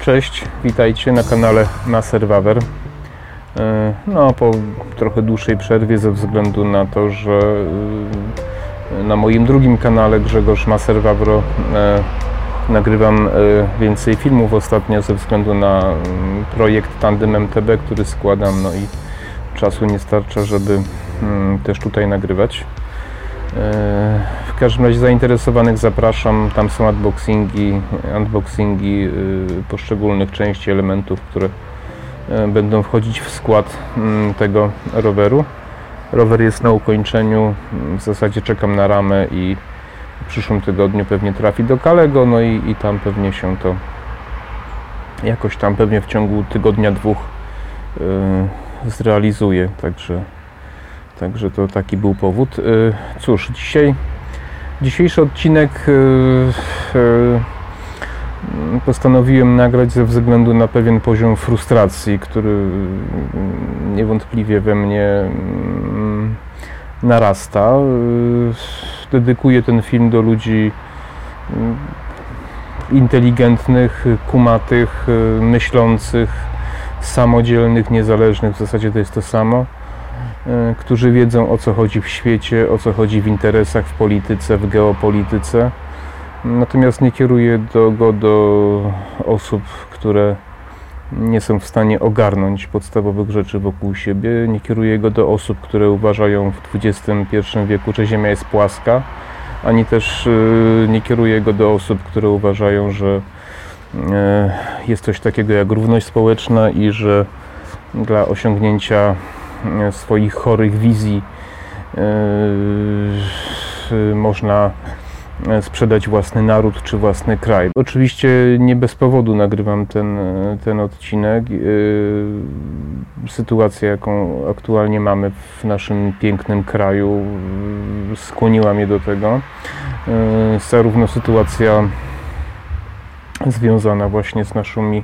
Cześć, witajcie na kanale Maserwawer. E, No, po trochę dłuższej przerwie ze względu na to, że e, na moim drugim kanale Grzegorz Maserwawro e, nagrywam więcej filmów ostatnio ze względu na mm, projekt Tandem MTB, który składam, no i czasu nie starcza, żeby mm, też tutaj nagrywać. Każdym razie zainteresowanych zapraszam. Tam są unboxingi, unboxingi y, poszczególnych części elementów, które e, będą wchodzić w skład mm, tego roweru. Rower jest na ukończeniu. W zasadzie czekam na ramę i w przyszłym tygodniu pewnie trafi do Kalego, no i, i tam pewnie się to jakoś tam pewnie w ciągu tygodnia, dwóch y, zrealizuje. Także Także to taki był powód. Y, Cóż, dzisiaj, dzisiejszy odcinek y, y, postanowiłem nagrać ze względu na pewien poziom frustracji, który niewątpliwie we mnie mm, narasta. Y, Dedykuję ten film do ludzi mm, inteligentnych, kumatych, myślących, samodzielnych, niezależnych, w zasadzie to jest to samo którzy wiedzą o co chodzi w świecie, o co chodzi w interesach, w polityce, w geopolityce. Natomiast nie kieruję do, go do osób, które nie są w stanie ogarnąć podstawowych rzeczy wokół siebie. Nie kieruję go do osób, które uważają w XXI wieku, że Ziemia jest płaska, ani też y, nie kieruję go do osób, które uważają, że e, jest coś takiego jak równość społeczna i że dla osiągnięcia e, swoich chorych wizji e, można e, sprzedać własny naród czy własny kraj. Oczywiście nie bez powodu nagrywam ten, e, ten odcinek. E, Sytuacja, jaką aktualnie mamy w naszym pięknym kraju, e, skłoniła mnie do tego. E, Zarówno sytuacja związana właśnie z naszymi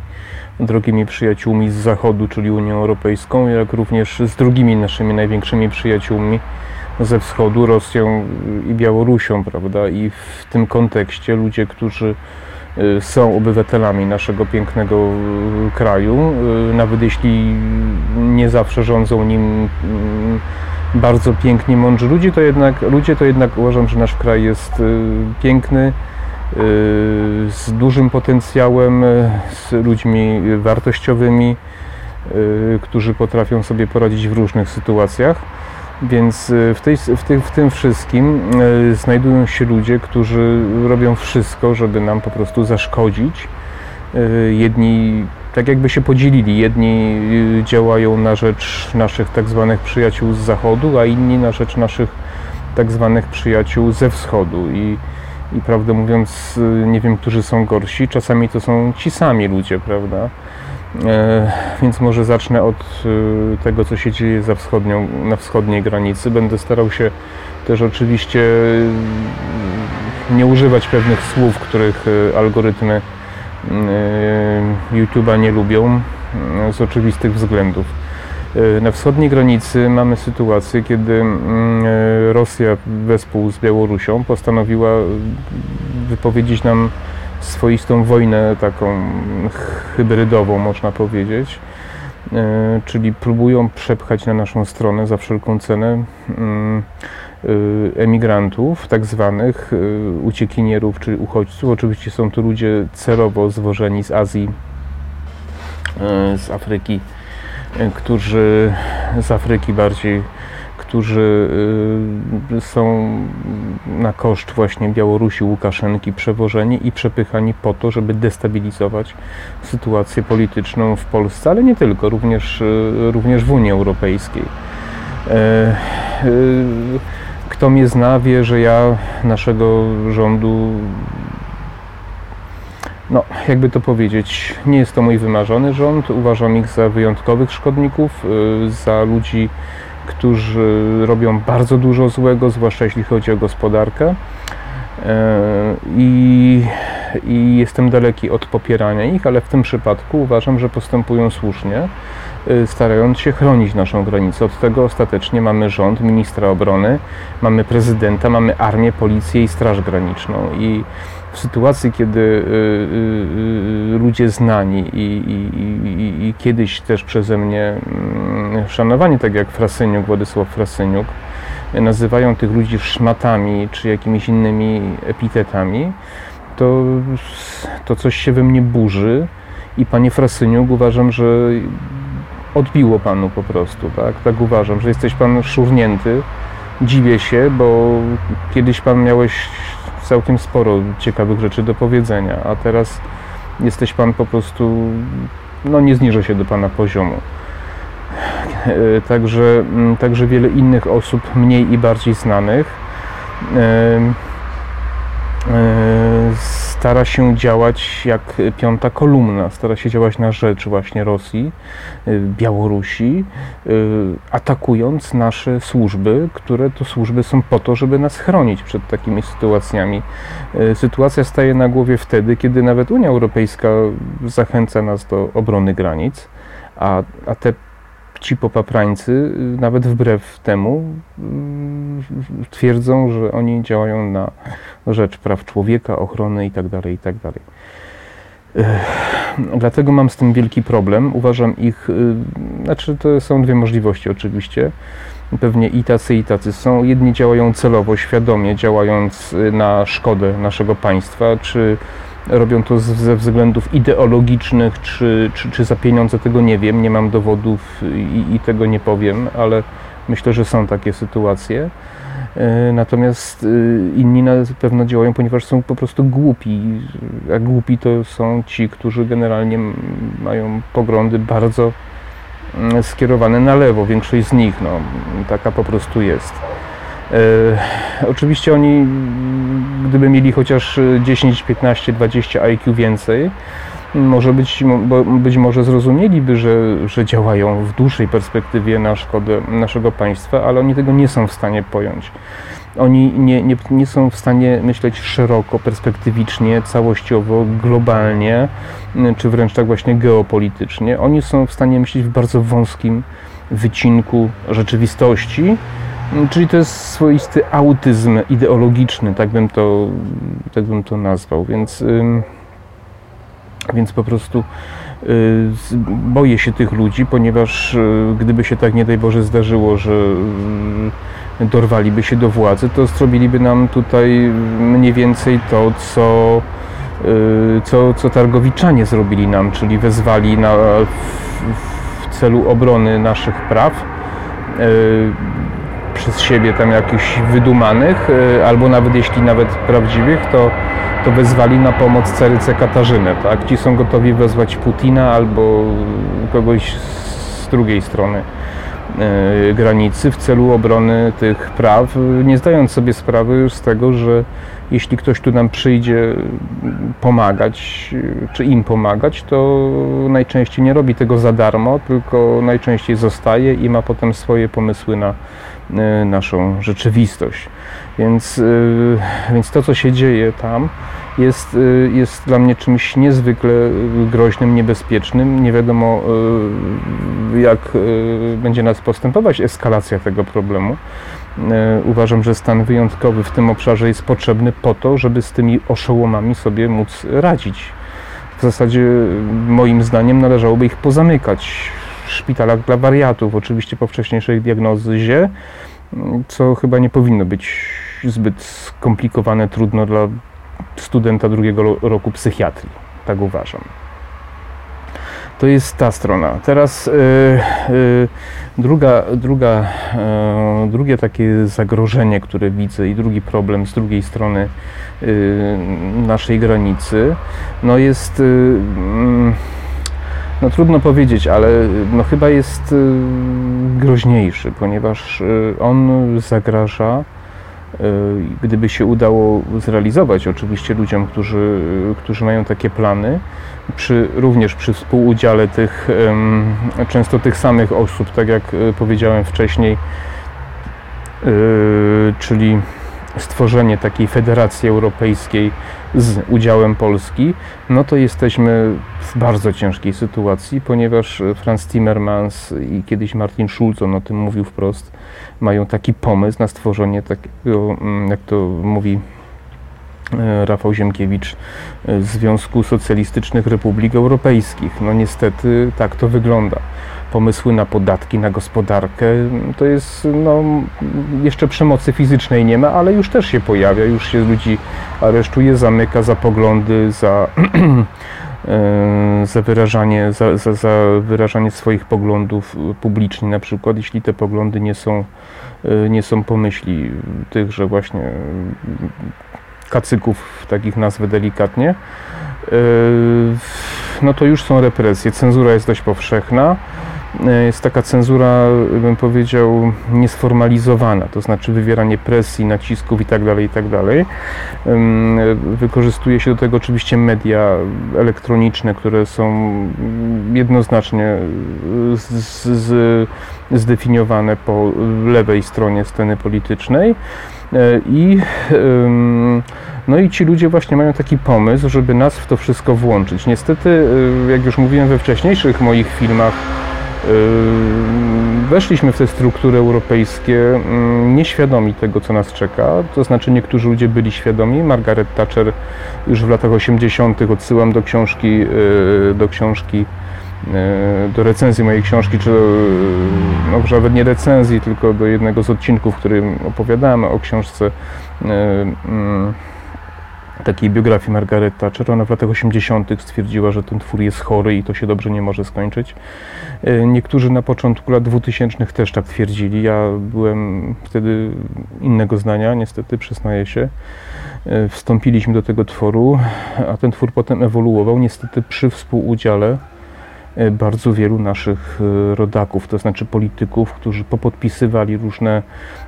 drogimi przyjaciółmi z Zachodu, czyli Unią Europejską, jak również z drugimi naszymi największymi przyjaciółmi ze Wschodu, Rosją i Białorusią, prawda? I w tym kontekście ludzie, którzy y, są obywatelami naszego pięknego y, kraju, y, nawet jeśli nie zawsze rządzą nim mm, bardzo piękni, mądrzy ludzie, to jednak, ludzie, to jednak uważam, że nasz kraj jest piękny, z dużym potencjałem, y, z ludźmi wartościowymi, y, którzy potrafią sobie poradzić w różnych sytuacjach. Więc y, w, tej, w, tym, w tym wszystkim y, znajdują się ludzie, którzy robią wszystko, żeby nam po prostu zaszkodzić. Y, Jedni tak jakby się podzielili. Jedni y, działają na rzecz naszych tak zwanych przyjaciół z zachodu, a inni na rzecz naszych tak zwanych przyjaciół ze wschodu. I, i prawdę mówiąc, y, nie wiem, którzy są gorsi. Czasami to są ci sami ludzie, prawda? E, więc może zacznę od y, tego, co się dzieje za wschodnią, na wschodniej granicy. Będę starał się też oczywiście y, nie używać pewnych słów, których algorytmy YouTube'a nie lubią z oczywistych względów. Y, Na wschodniej granicy mamy sytuację, kiedy mm, y, Rosja wespół z Białorusią postanowiła y, wypowiedzieć nam swoistą wojnę taką hybrydową, można powiedzieć. E, Czyli próbują przepchać na naszą stronę za wszelką cenę mm, emigrantów, tak zwanych uciekinierów czy uchodźców. Oczywiście są to ludzie celowo zwożeni z Azji, e, z Afryki, e, którzy z Afryki bardziej, którzy y, są na koszt właśnie Białorusi, Łukaszenki przewożeni i przepychani po to, żeby destabilizować sytuację polityczną w Polsce, ale nie tylko, również, y, również w Unii Europejskiej. E, y, Kto mnie zna, wie, że ja naszego rządu no, jakby to powiedzieć, nie jest to mój wymarzony rząd. Uważam ich za wyjątkowych szkodników, y, za ludzi, którzy robią bardzo dużo złego, zwłaszcza jeśli chodzi o gospodarkę. E, I, I jestem daleki od popierania ich, ale w tym przypadku uważam, że postępują słusznie. starając się chronić naszą granicę. Od tego ostatecznie mamy rząd, ministra obrony, mamy prezydenta, mamy armię, policję i straż graniczną. I w sytuacji, kiedy y, y, y, ludzie znani i, i, i, i kiedyś też przeze mnie mm, szanowani, tak jak Frasyniuk, Władysław Frasyniuk, nazywają tych ludzi szmatami czy jakimiś innymi epitetami, to, to coś się we mnie burzy i panie Frasyniuk uważam, że odbiło panu po prostu, tak? Tak uważam, że jesteś pan szurnięty. Dziwię się, bo kiedyś pan miałeś całkiem sporo ciekawych rzeczy do powiedzenia, a teraz jesteś pan po prostu, no nie zniżę się do pana poziomu. E, także, mm, także wiele innych osób, mniej i bardziej znanych, E, stara się działać jak piąta kolumna, stara się działać na rzecz właśnie Rosji, e, Białorusi, e, atakując nasze służby, które to służby są po to, żeby nas chronić przed takimi sytuacjami. Sytuacja staje na głowie wtedy, kiedy nawet Unia Europejska zachęca nas do obrony granic, a, a te ci popaprańcy, y, nawet wbrew temu, y, twierdzą, że oni działają na rzecz praw człowieka, ochrony itd. Tak itd. Tak dlatego mam z tym wielki problem. Uważam ich, y, znaczy to są dwie możliwości oczywiście. Pewnie i tacy, i tacy są. Jedni działają celowo, świadomie, działając na szkodę naszego państwa, czy robią to ze względów ideologicznych, czy, czy, czy za pieniądze, tego nie wiem, nie mam dowodów i, i tego nie powiem, ale myślę, że są takie sytuacje. E, natomiast e, inni na pewno działają, ponieważ są po prostu głupi. A głupi to są ci, którzy generalnie mają poglądy bardzo mm, skierowane na lewo. Większość z nich, no, taka po prostu jest. E, oczywiście oni, gdyby mieli chociaż 10, 15, 20 IQ więcej, może być, być może zrozumieliby, że, że działają w dłuższej perspektywie na szkodę naszego państwa, ale oni tego nie są w stanie pojąć. Oni nie, nie, nie są w stanie myśleć szeroko, perspektywicznie, całościowo, globalnie, czy wręcz tak właśnie geopolitycznie. Oni są w stanie myśleć w bardzo wąskim wycinku rzeczywistości, Czyli to jest swoisty autyzm ideologiczny, tak bym to, tak bym to nazwał. Więc, więc po prostu y, boję się tych ludzi, ponieważ y, gdyby się tak nie daj Boże zdarzyło, że y, dorwaliby się do władzy, to zrobiliby nam tutaj mniej więcej to, co, co, co targowiczanie zrobili nam, czyli wezwali na, w, w celu obrony naszych praw przez siebie tam jakichś wydumanych, e, albo nawet jeśli nawet prawdziwych, to, to wezwali na pomoc Cerycę Katarzynę, tak? Ci są gotowi wezwać Putina albo kogoś z drugiej strony e, granicy w celu obrony tych praw, nie zdając sobie sprawy z tego, że jeśli ktoś tu nam przyjdzie pomagać, czy im pomagać, to najczęściej nie robi tego za darmo, tylko najczęściej zostaje i ma potem swoje pomysły na naszą rzeczywistość. Więc, e, więc to, co się dzieje tam, jest, e, jest dla mnie czymś niezwykle groźnym, niebezpiecznym. Nie wiadomo, jak będzie nas postępować eskalacja tego problemu. E, uważam, że stan wyjątkowy w tym obszarze jest potrzebny po to, żeby z tymi oszołomami sobie móc radzić. W zasadzie, moim zdaniem, należałoby ich pozamykać szpitalach dla wariatów, oczywiście po wcześniejszej diagnozie, co chyba nie powinno być zbyt skomplikowane, trudno dla studenta drugiego roku psychiatrii. Tak uważam. To jest ta strona. Teraz yy, yy, druga, druga, yy, drugie takie zagrożenie, które widzę i drugi problem z drugiej strony naszej granicy, no jest, no trudno powiedzieć, ale no chyba jest groźniejszy, ponieważ on zagraża gdyby się udało zrealizować, oczywiście ludziom, którzy, którzy mają takie plany, przy, również przy współudziale tych, często tych samych osób, tak jak powiedziałem wcześniej, czyli stworzenie takiej federacji europejskiej z udziałem Polski, no to jesteśmy w bardzo ciężkiej sytuacji, ponieważ Franz Timmermans i kiedyś Martin Schulz, on o tym mówił wprost, mają taki pomysł na stworzenie takiego, mm, jak to mówi Rafał Ziemkiewicz, e, Związku Socjalistycznych Republik Europejskich. No niestety tak to wygląda pomysły na podatki, na gospodarkę. To jest, no, jeszcze przemocy fizycznej nie ma, ale już też się pojawia, już się ludzi aresztuje, zamyka za poglądy, za, e, za, wyrażanie, za, za, za wyrażanie swoich poglądów publicznie, na przykład, jeśli te poglądy nie są, e, nie są pomyśli tych, że właśnie kacyków, takich nazwę delikatnie, e, no to już są represje. Cenzura jest dość powszechna. E, jest taka cenzura, bym powiedział, niesformalizowana, to znaczy wywieranie presji, nacisków itd., tak itd. Tak wykorzystuje się do tego oczywiście media elektroniczne, które są jednoznacznie z, z, zdefiniowane po lewej stronie sceny politycznej i no i ci ludzie właśnie mają taki pomysł, żeby nas w to wszystko włączyć. Niestety, e, jak już mówiłem we wcześniejszych moich filmach, Yy, weszliśmy w te struktury europejskie mm, nieświadomi tego, co nas czeka. To znaczy, niektórzy ludzie byli świadomi. Margaret Thatcher już w latach 80. odsyłam do książki, do książki, do recenzji mojej książki, czy no, nawet nie recenzji, tylko do jednego z odcinków, w którym opowiadałem o książce mm, takiej biografii Margaret Thatcher. Ona w latach 80. stwierdziła, że ten twór jest chory i to się dobrze nie może skończyć. E, niektórzy na początku lat 2000 też tak twierdzili. Ja byłem wtedy innego zdania, niestety, przyznaję się. E, wstąpiliśmy do tego tworu, a ten twór potem ewoluował, niestety przy współudziale E, bardzo wielu naszych e, rodaków, to znaczy polityków, którzy popodpisywali różne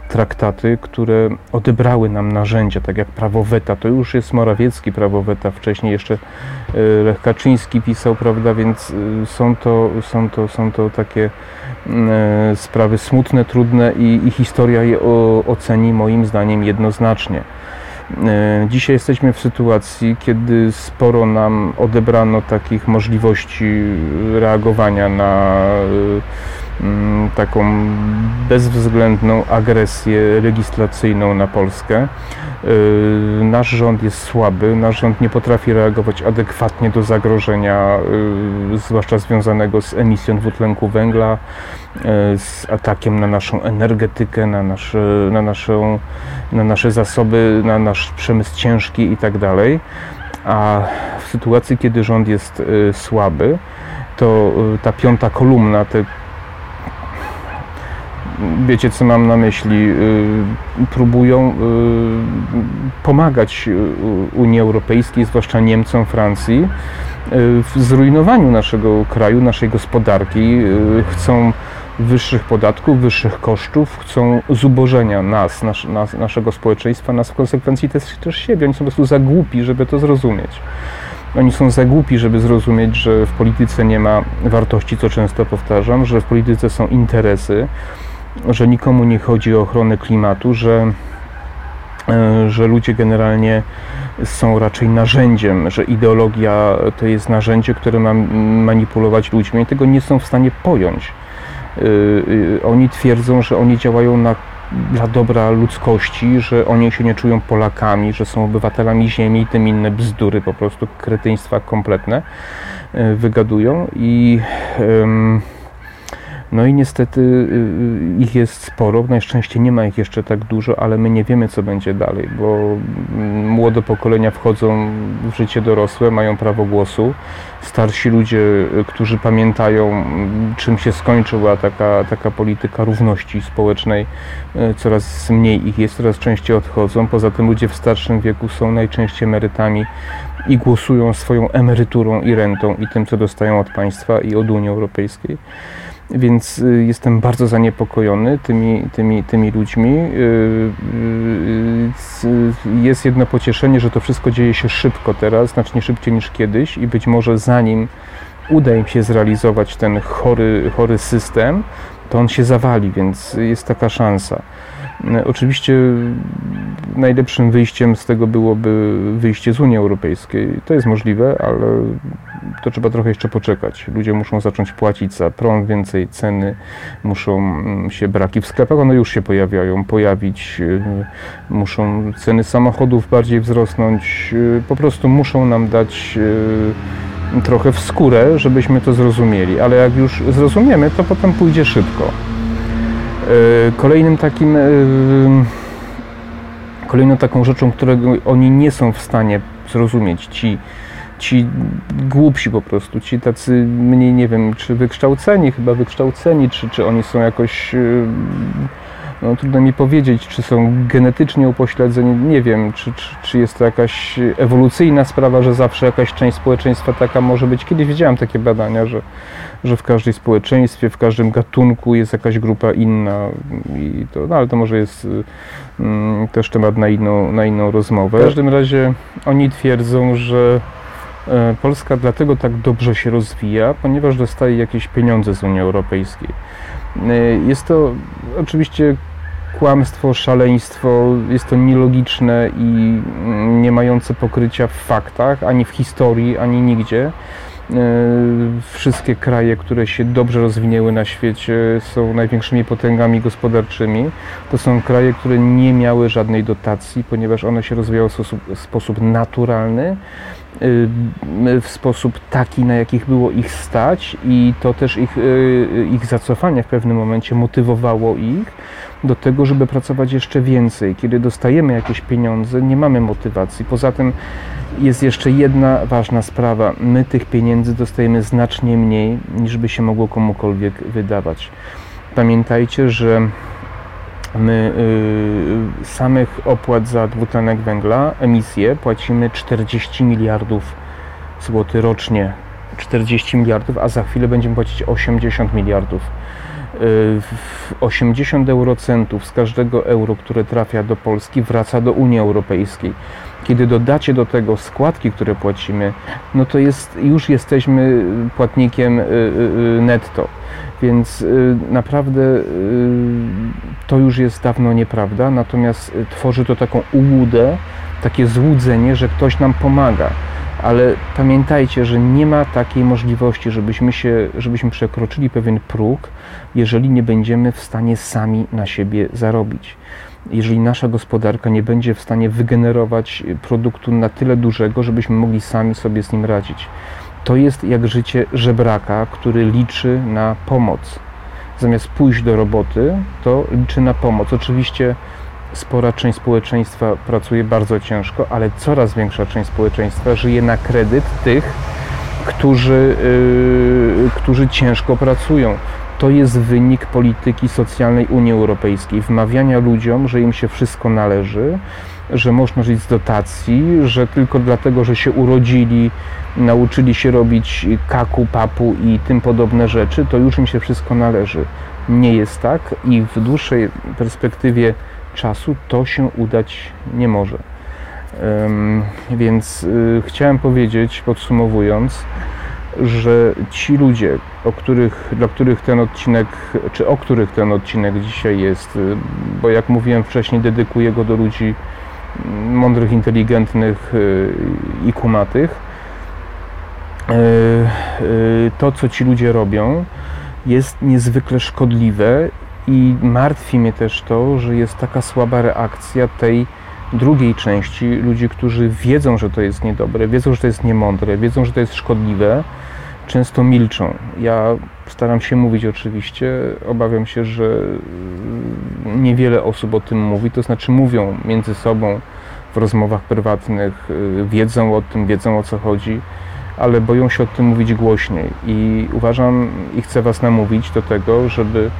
traktaty, które odebrały nam narzędzia, tak jak prawo weta. To już jest Morawiecki prawo weta, wcześniej jeszcze e, Lech Kaczyński pisał, prawda, więc są to, są to, są to takie sprawy smutne, trudne i, i historia je oceni moim zdaniem jednoznacznie. E, dzisiaj jesteśmy w sytuacji, kiedy sporo nam odebrano takich możliwości reagowania na e, taką bezwzględną agresję legislacyjną na Polskę. E, nasz rząd jest słaby, nasz rząd nie potrafi reagować adekwatnie do zagrożenia, zwłaszcza związanego z emisją dwutlenku węgla, z atakiem na naszą energetykę, na nasze, na naszą, na nasze zasoby, na nasz przemysł ciężki i tak. A w sytuacji, kiedy rząd jest słaby, to ta piąta kolumna, te wiecie co mam na myśli, próbują pomagać Unii Europejskiej, zwłaszcza Niemcom, Francji, w zrujnowaniu naszego kraju, naszej gospodarki. Chcą wyższych podatków, wyższych kosztów, chcą zubożenia nas, nas, nas naszego społeczeństwa, nas w konsekwencji też, też siebie. Oni są po prostu za głupi, żeby to zrozumieć. Oni są za głupi, żeby zrozumieć, że w polityce nie ma wartości, co często powtarzam, że w polityce są interesy, że nikomu nie chodzi o ochronę klimatu, że, e, że ludzie generalnie są raczej narzędziem, że ideologia to jest narzędzie, które ma manipulować ludźmi i tego nie są w stanie pojąć. Y, y, oni twierdzą, że oni działają na, dla dobra ludzkości, że oni się nie czują Polakami, że są obywatelami ziemi i tym inne bzdury, po prostu kretyństwa kompletne wygadują i no i niestety y, y, ich jest sporo. Na szczęście nie ma ich jeszcze tak dużo, ale my nie wiemy, co będzie dalej, bo mm, młode pokolenia wchodzą w życie dorosłe, mają prawo głosu. Starsi ludzie, y, którzy pamiętają, mm, czym się skończyła taka, taka polityka równości społecznej, coraz mniej ich jest, coraz częściej odchodzą. Poza tym ludzie w starszym wieku są najczęściej emerytami i głosują swoją emeryturą i rentą i tym, co dostają od państwa i od Unii Europejskiej. Więc y, jestem bardzo zaniepokojony tymi, tymi, tymi ludźmi. Y, y, jest jedno pocieszenie, że to wszystko dzieje się szybko teraz, znacznie szybciej niż kiedyś i być może zanim uda im się zrealizować ten chory, chory system, to on się zawali, więc jest taka szansa. E, oczywiście najlepszym wyjściem z tego byłoby wyjście z Unii Europejskiej. To jest możliwe, ale to trzeba trochę jeszcze poczekać. Ludzie muszą zacząć płacić za prąd, więcej ceny, muszą mm, się braki w sklepach, one już się pojawiają, pojawić, e, muszą ceny samochodów bardziej wzrosnąć, e, po prostu muszą nam dać trochę w skórę, żebyśmy to zrozumieli, ale jak już zrozumiemy, to potem pójdzie szybko. Kolejnym takim Kolejną taką rzeczą, którego oni nie są w stanie zrozumieć, ci, ci głupsi po prostu, ci tacy mniej, nie wiem, czy wykształceni, chyba wykształceni, czy, czy oni są jakoś no, trudno mi powiedzieć, czy są genetycznie upośledzeni, nie wiem, czy, czy, czy, jest to jakaś ewolucyjna sprawa, że zawsze jakaś część społeczeństwa taka może być. Kiedyś widziałem takie badania, że, że w każdej społeczeństwie, w każdym gatunku jest jakaś grupa inna, i to, no, ale to może jest mm, też temat na inną, na inną rozmowę. W każdym razie oni twierdzą, że e, Polska dlatego tak dobrze się rozwija, ponieważ dostaje jakieś pieniądze z Unii Europejskiej. E, jest to oczywiście kłamstwo, szaleństwo, jest to nielogiczne i mm, nie mające pokrycia w faktach, ani w historii, ani nigdzie. E, wszystkie kraje, które się dobrze rozwinęły na świecie, są największymi potęgami gospodarczymi. To są kraje, które nie miały żadnej dotacji, ponieważ one się rozwijały w sposób, w sposób naturalny, w sposób taki, na jakich było ich stać, i to też ich, y, ich zacofanie w pewnym momencie motywowało ich do tego, żeby pracować jeszcze więcej. Kiedy dostajemy jakieś pieniądze, nie mamy motywacji. Poza tym jest jeszcze jedna ważna sprawa. My tych pieniędzy dostajemy znacznie mniej, niż by się mogło komukolwiek wydawać. Pamiętajcie, że my y, samych opłat za dwutlenek węgla, emisję, płacimy 40 miliardów złotych rocznie. 40 miliardów, a za chwilę będziemy płacić 80 miliardów. 80 eurocentów z każdego euro, które trafia do Polski, wraca do Unii Europejskiej. Kiedy dodacie do tego składki, które płacimy, no to jest, już jesteśmy płatnikiem y, y, y, netto. Więc naprawdę to już jest dawno nieprawda, natomiast tworzy to taką ułudę, takie złudzenie, że ktoś nam pomaga ale pamiętajcie, że nie ma takiej możliwości, żebyśmy, się, żebyśmy przekroczyli pewien próg, jeżeli nie będziemy w stanie sami na siebie zarobić. Jeżeli nasza gospodarka nie będzie w stanie wygenerować produktu na tyle dużego, żebyśmy mogli sami sobie z nim radzić. To jest jak życie żebraka, który liczy na pomoc. Zamiast pójść do roboty, to liczy na pomoc. Oczywiście spora część społeczeństwa pracuje bardzo ciężko, ale coraz większa część społeczeństwa żyje na kredyt tych, którzy, yy, którzy ciężko pracują. To jest wynik polityki socjalnej Unii Europejskiej, wmawiania ludziom, że im się wszystko należy, że można żyć z dotacji, że tylko dlatego, że się urodzili, nauczyli się robić kaku, papu i tym podobne rzeczy, to już im się wszystko należy. Nie jest tak i w dłuższej perspektywie czasu to się udać nie może. Więc y, chciałem powiedzieć, podsumowując, że ci ludzie, o których, dla których ten odcinek, czy o których ten odcinek dzisiaj jest, y, bo jak mówiłem wcześniej, dedykuję go do ludzi mądrych, inteligentnych y, i kumatych. To, co ci ludzie robią, jest niezwykle szkodliwe i martwi mnie też to, że jest taka słaba reakcja tej drugiej części ludzi, którzy wiedzą, że to jest niedobre, wiedzą, że to jest niemądre, wiedzą, że to jest szkodliwe, często milczą. Ja staram się mówić oczywiście, obawiam się, że niewiele osób o tym mówi, to znaczy mówią między sobą w rozmowach prywatnych, wiedzą o tym, wiedzą o co chodzi, ale boją się o tym mówić głośniej. I uważam i chcę Was namówić do tego, żeby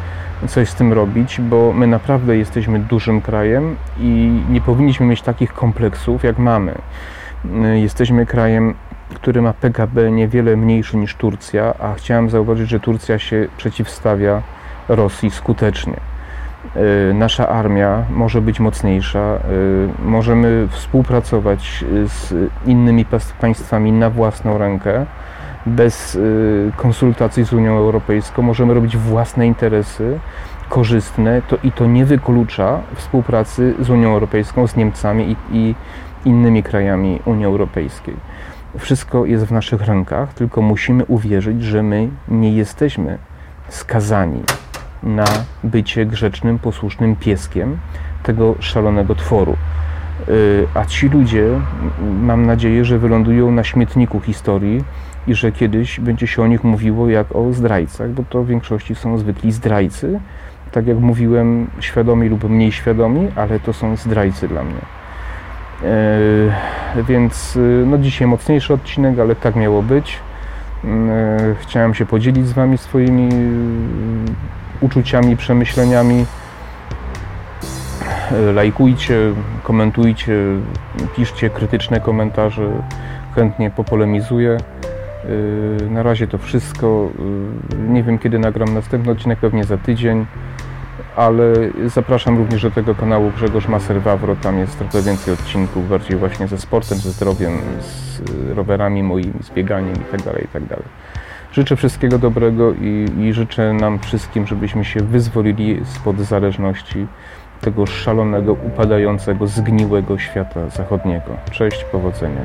coś z tym robić, bo my naprawdę jesteśmy dużym krajem i nie powinniśmy mieć takich kompleksów, jak mamy. Jesteśmy krajem, który ma PKB niewiele mniejszy niż Turcja, a chciałem zauważyć, że Turcja się przeciwstawia Rosji skutecznie. E, nasza armia może być mocniejsza, e, możemy współpracować z innymi państwami na własną rękę bez y, konsultacji z Unią Europejską, możemy robić własne interesy, korzystne, to i to nie wyklucza współpracy z Unią Europejską, z Niemcami i, i innymi krajami Unii Europejskiej. Wszystko jest w naszych rękach, tylko musimy uwierzyć, że my nie jesteśmy skazani na bycie grzecznym, posłusznym pieskiem tego szalonego tworu. Y, a ci ludzie, mam nadzieję, że wylądują na śmietniku historii i że kiedyś będzie się o nich mówiło jak o zdrajcach, bo to w większości są zwykli zdrajcy. Tak jak mówiłem, świadomi lub mniej świadomi, ale to są zdrajcy dla mnie. E, więc y, no dzisiaj mocniejszy odcinek, ale tak miało być. E, chciałem się podzielić z Wami swoimi uczuciami, przemyśleniami. E, lajkujcie, komentujcie, piszcie krytyczne komentarze. Chętnie popolemizuję. Na razie to wszystko. Nie wiem kiedy nagram następny odcinek, pewnie za tydzień ale zapraszam również do tego kanału Grzegorz Maser-Wawro, tam jest trochę więcej odcinków, bardziej właśnie ze sportem, ze zdrowiem, z rowerami moimi, z bieganiem itd. Tak itd. Tak życzę wszystkiego dobrego i, i życzę nam wszystkim, żebyśmy się wyzwolili spod zależności tego szalonego, upadającego, zgniłego świata zachodniego. Cześć, powodzenia.